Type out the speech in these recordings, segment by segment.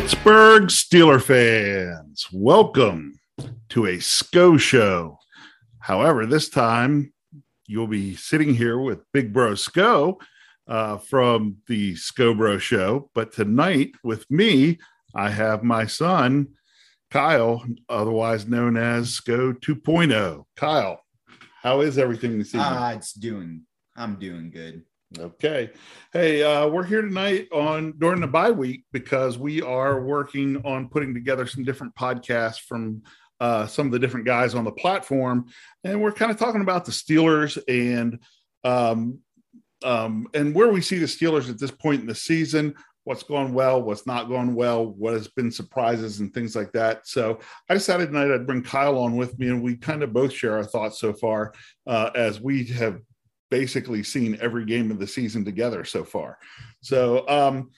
Pittsburgh Steeler fans, welcome to a SCO show. However, this time you'll be sitting here with Big Bro SCO uh, from the SCO Bro show. But tonight with me, I have my son, Kyle, otherwise known as SCO 2.0. Kyle, how is everything this evening? Ah, it's doing. I'm doing good. Okay. Hey, uh, we're here tonight on during the bye week because we are working on putting together some different podcasts from uh, some of the different guys on the platform, and we're kind of talking about the Steelers and um, um, and where we see the Steelers at this point in the season. What's going well, what's not going well, what has been surprises and things like that. So I decided tonight I'd bring Kyle on with me, and we kind of both share our thoughts so far uh, as we have basically seen every game of the season together so far. So um,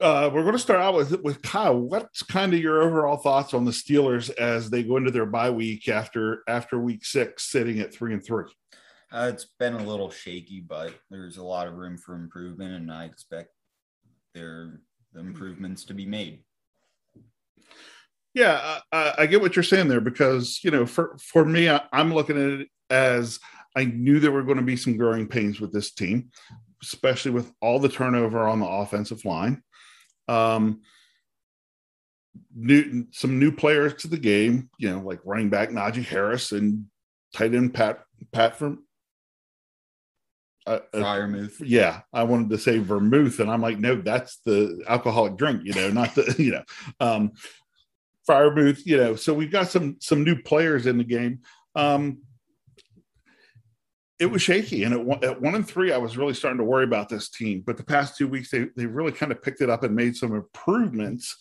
uh, we're going to start out with with Kyle. What's kind of your overall thoughts on the Steelers as they go into their bye week after after week six, sitting at three and three? Uh, it's been a little shaky, but there's a lot of room for improvement, and I expect there the improvements to be made. Yeah, I, I, get what you're saying there because you know, for for me, I, I'm looking at it as I knew there were going to be some growing pains with this team, especially with all the turnover on the offensive line. Um, new some new players to the game, you know, like running back Najee Harris and tight end Pat Pat from uh, uh, Yeah, I wanted to say vermouth, and I'm like, no, that's the alcoholic drink, you know, not the you know, um, Freiermuth, you know. So we've got some some new players in the game. Um, it was shaky. And at at one and three, I was really starting to worry about this team. But the past two weeks, they, they really kind of picked it up and made some improvements,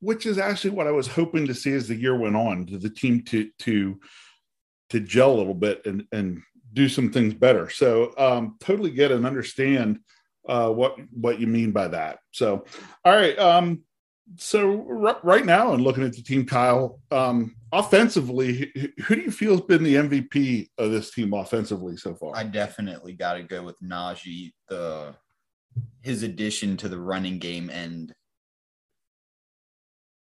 which is actually what I was hoping to see as the year went on to the team to to to gel a little bit and and do some things better. So um, totally get and understand uh, what what you mean by that. So all right. Um, so r- right now, and looking at the team, Kyle, um, offensively, who do you feel has been the MVP of this team offensively so far? I definitely got to go with Najee. The his addition to the running game and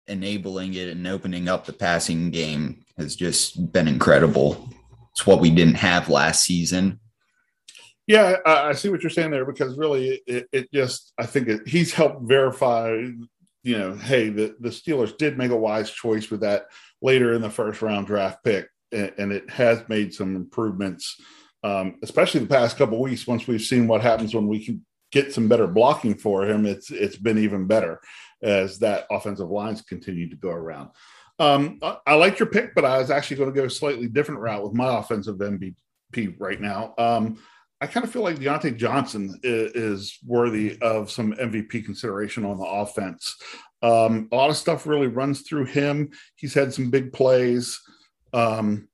enabling it and opening up the passing game has just been incredible. It's what we didn't have last season. Yeah, I, see what you're saying there because really, it, it just I think it, he's helped verify you know, hey, the, the Steelers did make a wise choice with that later in the first round draft pick, and, and it has made some improvements, um, especially the past couple weeks. Once we've seen what happens when we can get some better blocking for him, it's it's been even better as that offensive lines continue to go around. Um, I, I like your pick, but I was actually going to go a slightly different route with my offensive MVP right now. Um, I kind of feel like Diontae Johnson is, is, worthy of some MVP consideration on the offense. Um, a lot of stuff really runs through him. He's had some big plays. Um,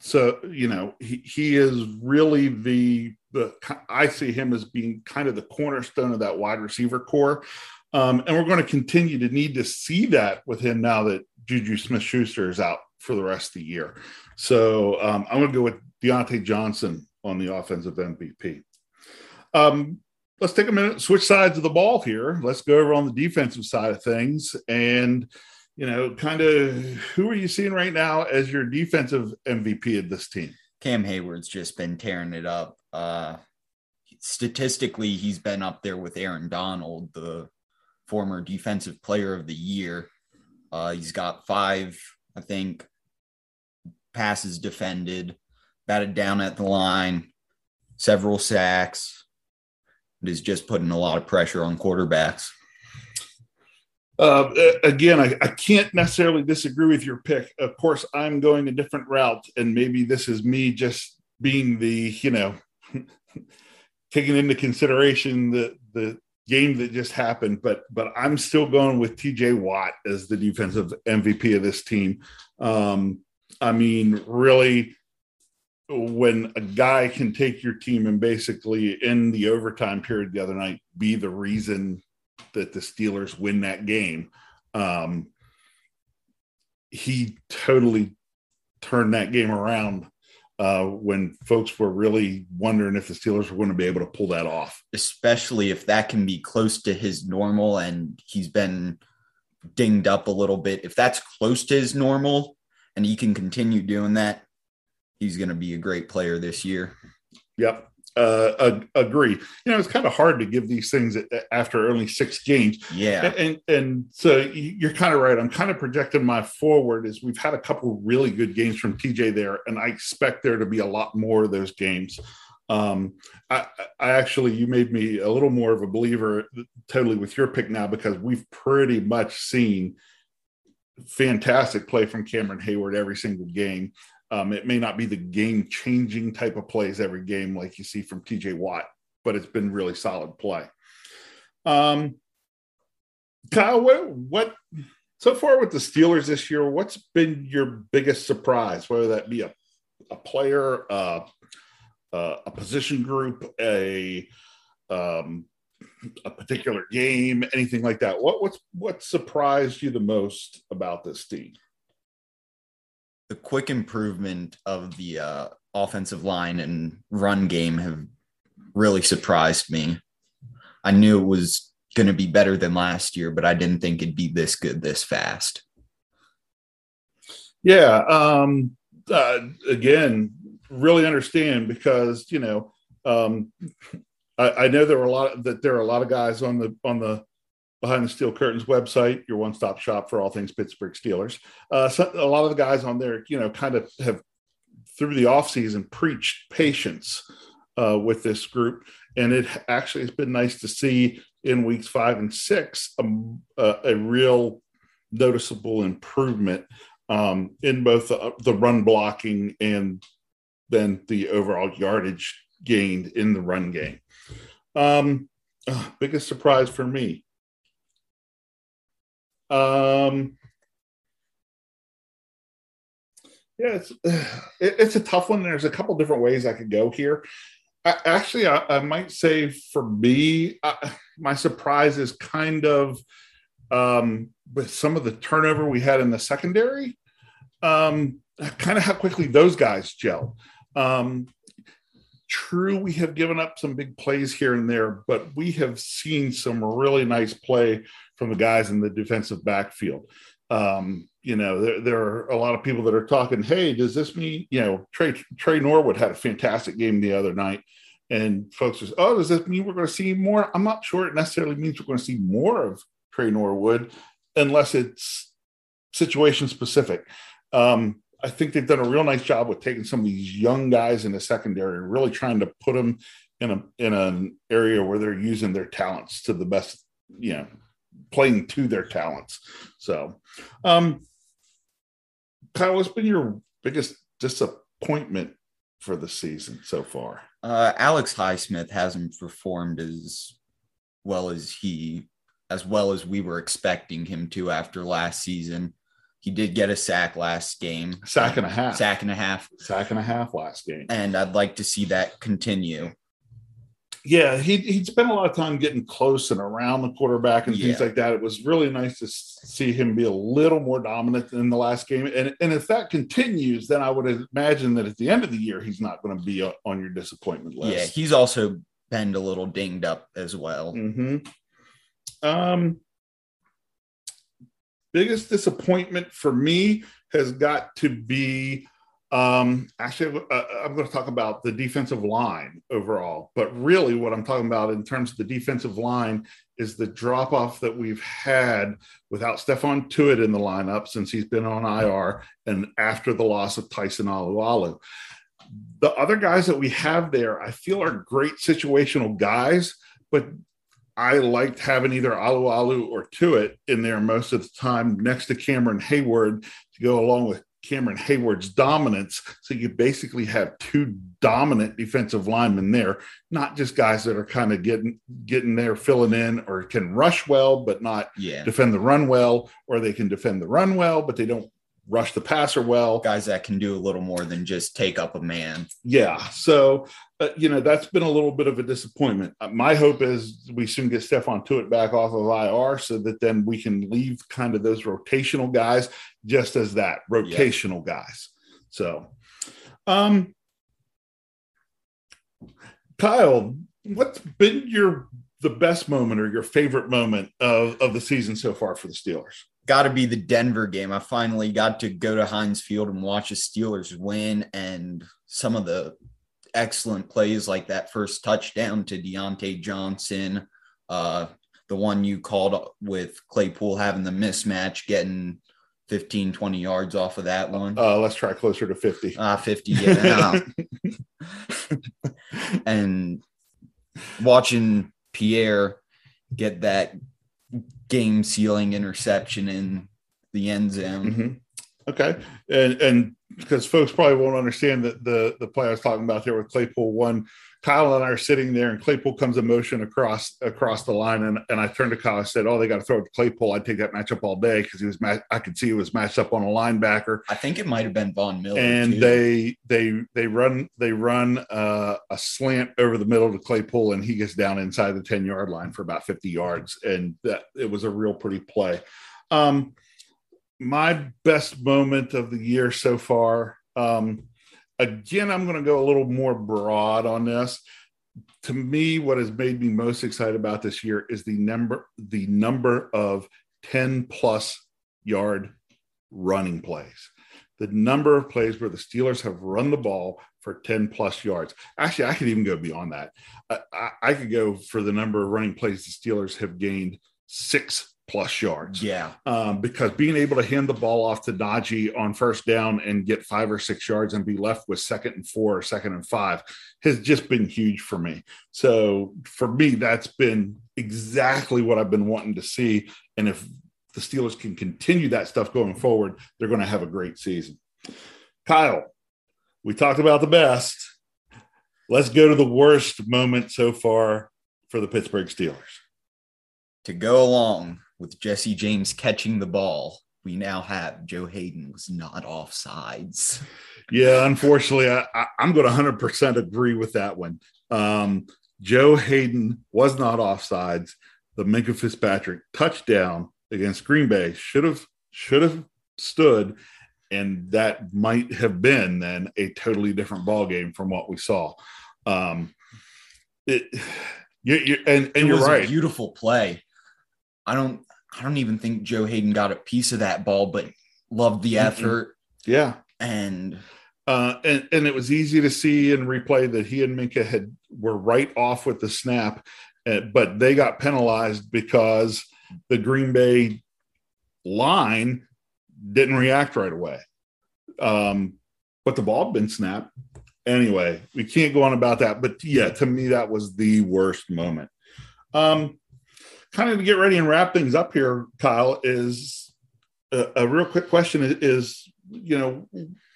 so you know he, he is really the the I see him as being kind of the cornerstone of that wide receiver core. Um, and we're going to continue to need to see that with him now that Juju Smith Schuster is out for the rest of the year. So um, I'm going to go with Diontae Johnson on the offensive MVP. Um, let's take a minute, switch sides of the ball here. Let's go over on the defensive side of things. And, you know, kind of who are you seeing right now as your defensive MVP of this team? Cam Heyward's just been tearing it up. Uh, statistically, he's been up there with Aaron Donald, the former defensive player of the year. Uh, he's got five, I think, passes defended, batted down at the line, several sacks. It is just putting a lot of pressure on quarterbacks. Uh, again, I, I, can't necessarily disagree with your pick. Of course, I'm going a different route, and maybe this is me just being the, you know, taking into consideration the the game that just happened. But but I'm still going with T.J. Watt as the defensive MVP of this team. Um, I mean, really, when a guy can take your team and basically in the overtime period the other night be the reason that the Steelers win that game, um, he totally turned that game around uh, when folks were really wondering if the Steelers were going to be able to pull that off. Especially if that can be close to his normal and he's been dinged up a little bit. If that's close to his normal and he can continue doing that, he's going to be a great player this year. Yep uh, agree. You know, it's kind of hard to give these things after only six games. Yeah, and and so you're kind of right. I'm kind of projecting my forward as we've had a couple really good games from TJ there, and I expect there to be a lot more of those games. Um, I, I actually, you made me a little more of a believer totally with your pick now because we've pretty much seen fantastic play from Cameron Heyward every single game. Um, it may not be the game changing type of plays every game like you see from TJ Watt, but it's been really solid play. Um, Kyle, what, what so far with the Steelers this year? What's been your biggest surprise? Whether that be a, a player, uh, uh, a position group, a um, a particular game, anything like that. What what's what surprised you the most about this team? The quick improvement of the uh, offensive line and run game have really surprised me. I knew it was going to be better than last year, but I didn't think it'd be this good this fast. Yeah. Um, uh, again, really understand because you know um, I, I, know there were a lot that there are a lot of guys on the on the Behind the Steel Curtains website, your one stop shop for all things Pittsburgh Steelers. Uh, so a lot of the guys on there, you know, kind of have through the offseason preached patience uh, with this group. And it actually has been nice to see in weeks five and six um, uh, a real noticeable improvement um, in both the, the run blocking and then the overall yardage gained in the run game. Um, uh, biggest surprise for me um, yeah, it's it's a tough one. There's a couple different ways I could go here. I, actually, I, I, might say for me, uh, my surprise is kind of um, with some of the turnover we had in the secondary. Um, kind of how quickly those guys gel. Um, true, we have given up some big plays here and there, but we have seen some really nice play from the guys in the defensive backfield. Um, you know, there, there, are a lot of people that are talking, hey, does this mean, you know, Trey, Tre Norwood had a fantastic game the other night. And folks are, oh, does this mean we're going to see more? I'm not sure it necessarily means we're going to see more of Tre Norwood unless it's situation specific. Um, I think they've done a real nice job with taking some of these young guys in the secondary and really trying to put them in a in an area where they're using their talents to the best, you know, playing to their talents. So, um, Kyle, what's been your biggest disappointment for the season so far? Uh, Alex Highsmith hasn't performed as well as he, as well as we were expecting him to after last season. He did get a sack last game. Sack and a half. Sack and a half. Sack and a half last game. And I'd like to see that continue yeah, he he'd spent a lot of time getting close and around the quarterback and yeah. things like that. It was really nice to see him be a little more dominant in the last game. And and if that continues, then I would imagine that at the end of the year he's not going to be on your disappointment list. Yeah, he's also been a little dinged up as well. Mm-hmm. Um, biggest disappointment for me has got to be um, actually, uh, uh, I'm going to talk about the defensive line overall, but really, what I'm talking about in terms of the defensive line is the drop off that we've had without Stephon Tuitt in the lineup since he's been on IR and after the loss of Tyson Alualu. The other guys that we have there, I feel are great situational guys, but I liked having either Alualu or Tuitt in there most of the time next to Cameron Heyward to go along with Cameron Heyward's dominance. So you basically have two dominant defensive linemen there, not just guys that are kind of getting getting there, filling in, or can rush well but not yeah. defend the run well, or they can defend the run well but they don't rush the passer well. Guys that can do a little more than just take up a man. Yeah. So, uh, you know, that's been a little bit of a disappointment. Uh, my hope is we soon get Stephon Tuitt back off of IR so that then we can leave kind of those rotational guys just as that rotational yeah. guys. So, um, Kyle, what's been your the best moment or your favorite moment of, of the season so far for the Steelers? Got to be the Denver game. I finally got to go to Heinz Field and watch the Steelers win, and some of the excellent plays like that first touchdown to Diontae Johnson, uh, the one you called with Claypool having the mismatch, getting 15, 20 yards off of that one. Uh, let's try closer to 50. Uh, 50, yeah. and watching Pierre get that game sealing interception in the end zone. Mm-hmm. Okay. And, and because folks probably won't understand that the, the play I was talking about there with Claypool one, Kyle and I are sitting there and Claypool comes in motion across across the line. And, and I turned to Kyle and said, Oh, they got to throw it to Claypool. I'd take that matchup all day because he was I could see he was matched up on a linebacker. I think it might have been Von Miller. And too. they they they run they run uh, a slant over the middle to Claypool and he gets down inside the 10 yard line for about 50 yards. And that it was a real pretty play. Um, my best moment of the year so far. Um, again, I'm going to go a little more broad on this. To me, what has made me most excited about this year is the number the number of 10 plus yard running plays. The number of plays where the Steelers have run the ball for 10 plus yards. Actually, I could even go beyond that. I, I, I could go for the number of running plays the Steelers have gained six plus yards. Yeah. Um, because being able to hand the ball off to Najee on first down and get five or six yards and be left with second and four or second and five has just been huge for me. So for me, that's been exactly what I've been wanting to see. And if the Steelers can continue that stuff going forward, they're going to have a great season. Kyle, we talked about the best. Let's go to the worst moment so far for the Pittsburgh Steelers. To go along with Jesse James catching the ball, we now have Joe Haden was not off sides. Yeah, unfortunately, I, am going to 100% agree with that one. Um, Joe Haden was not off sides. The Minkah Fitzpatrick touchdown against Green Bay should have should have stood, and that might have been then a totally different ball game from what we saw. Um, it, you, you, and and it you're right. beautiful play. I don't I don't even think Joe Haden got a piece of that ball, but loved the effort. Yeah. And uh, and and it was easy to see and replay that he and Minkah had were right off with the snap, uh, but they got penalized because the Green Bay line didn't react right away. Um, but the ball had been snapped anyway. We can't go on about that, but yeah, to me that was the worst moment. Um, kind of to get ready and wrap things up here, Kyle, is a, a real quick question is, is, you know,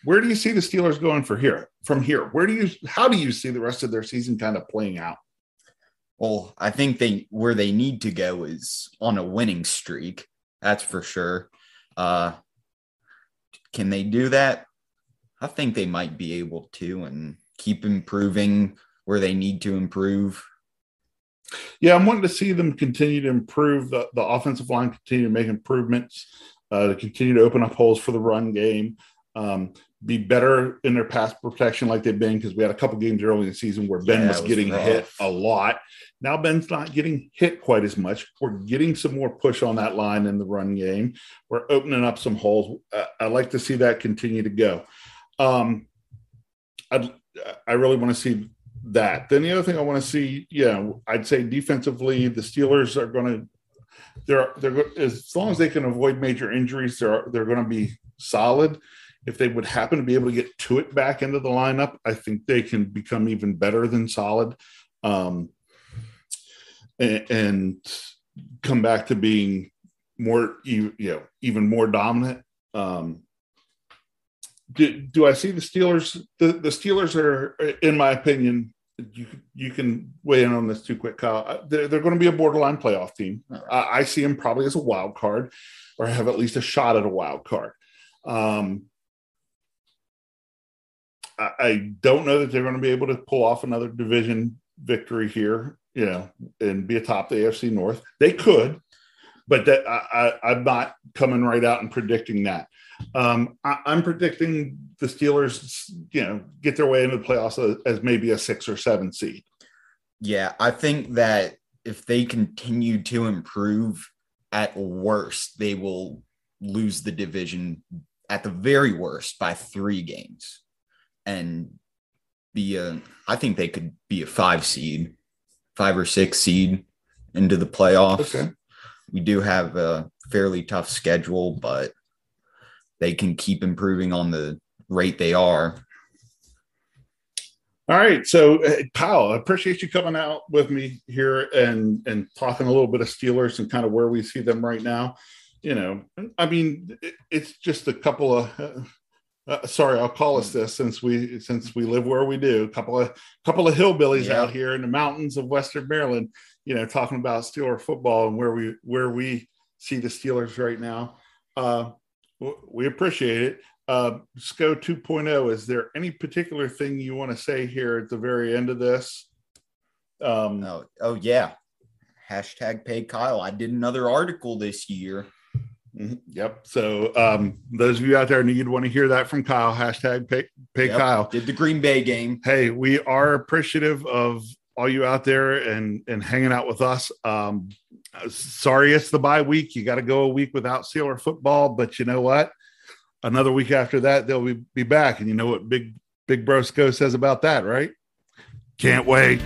where do you see the Steelers going for here from here? Where do you how do you see the rest of their season kind of playing out? Well, I think they where they need to go is on a winning streak. That's for sure. Uh can they do that? I think they might be able to and keep improving where they need to improve yeah, I'm wanting to see them continue to improve the, the offensive line, continue to make improvements, uh, to continue to open up holes for the run game, um, be better in their pass protection like they've been because we had a couple games early in the season where Ben yeah, was, was, getting rough. hit a lot. Now Ben's not getting hit quite as much. We're getting some more push on that line in the run game. We're opening up some holes. Uh, I like to see that continue to go. Um, i I really want to see that. Then the other thing I want to see, yeah, I'd say defensively, the Steelers are going to they're they're as long as they can avoid major injuries, they're they're going to be solid. If they would happen to be able to get Tuitt back into the lineup, I think they can become even better than solid, um, and, and come back to being more you know even more dominant. Um, do, do I see the Steelers? The, the Steelers are, in my opinion, you you can weigh in on this too quick, Kyle. Uh, they're, they're going to be a borderline playoff team. I, I see them probably as a wild card, or have at least a shot at a wild card. Um, I, I don't know that they're going to be able to pull off another division victory here, you know, and be atop the AFC North. They could, but that I, I, I'm not coming right out and predicting that. Um, I, am predicting the Steelers, you know, get their way into the playoffs as, as, maybe a six or seven seed. Yeah, I think that if they continue to improve, at worst, they will lose the division at the very worst by three games and be a, I think they could be a five seed, five or six seed into the playoffs. Okay. We do have a fairly tough schedule, but they can keep improving on the rate they are. All right, so uh, Kyle, I appreciate you coming out with me here and and talking a little bit of Steelers and kind of where we see them right now. You know, I mean, it, it's just a couple of. Uh, uh, sorry, I'll call us this since we since we live where we do. A couple of couple of hillbillies yeah. out here in the mountains of Western Maryland. You know, talking about Steeler football and where we where we see the Steelers right now. Uh, we appreciate it. Uh, SCO 2.0, is there any particular thing you want to say here at the very end of this? Um, oh, oh, yeah. Hashtag pay Kyle. I did another article this year. Mm-hmm. Yep. So um, those of you out there need want to hear that from Kyle. Hashtag pay, pay yep. Kyle. Did the Green Bay game. Hey, we are appreciative of all you out there and and hanging out with us. Um, sorry it's the bye week. You got to go a week without Steeler football, but you know what? another week after that, they'll be, be back. And you know what Big Big Brosco says about that, right? Can't wait.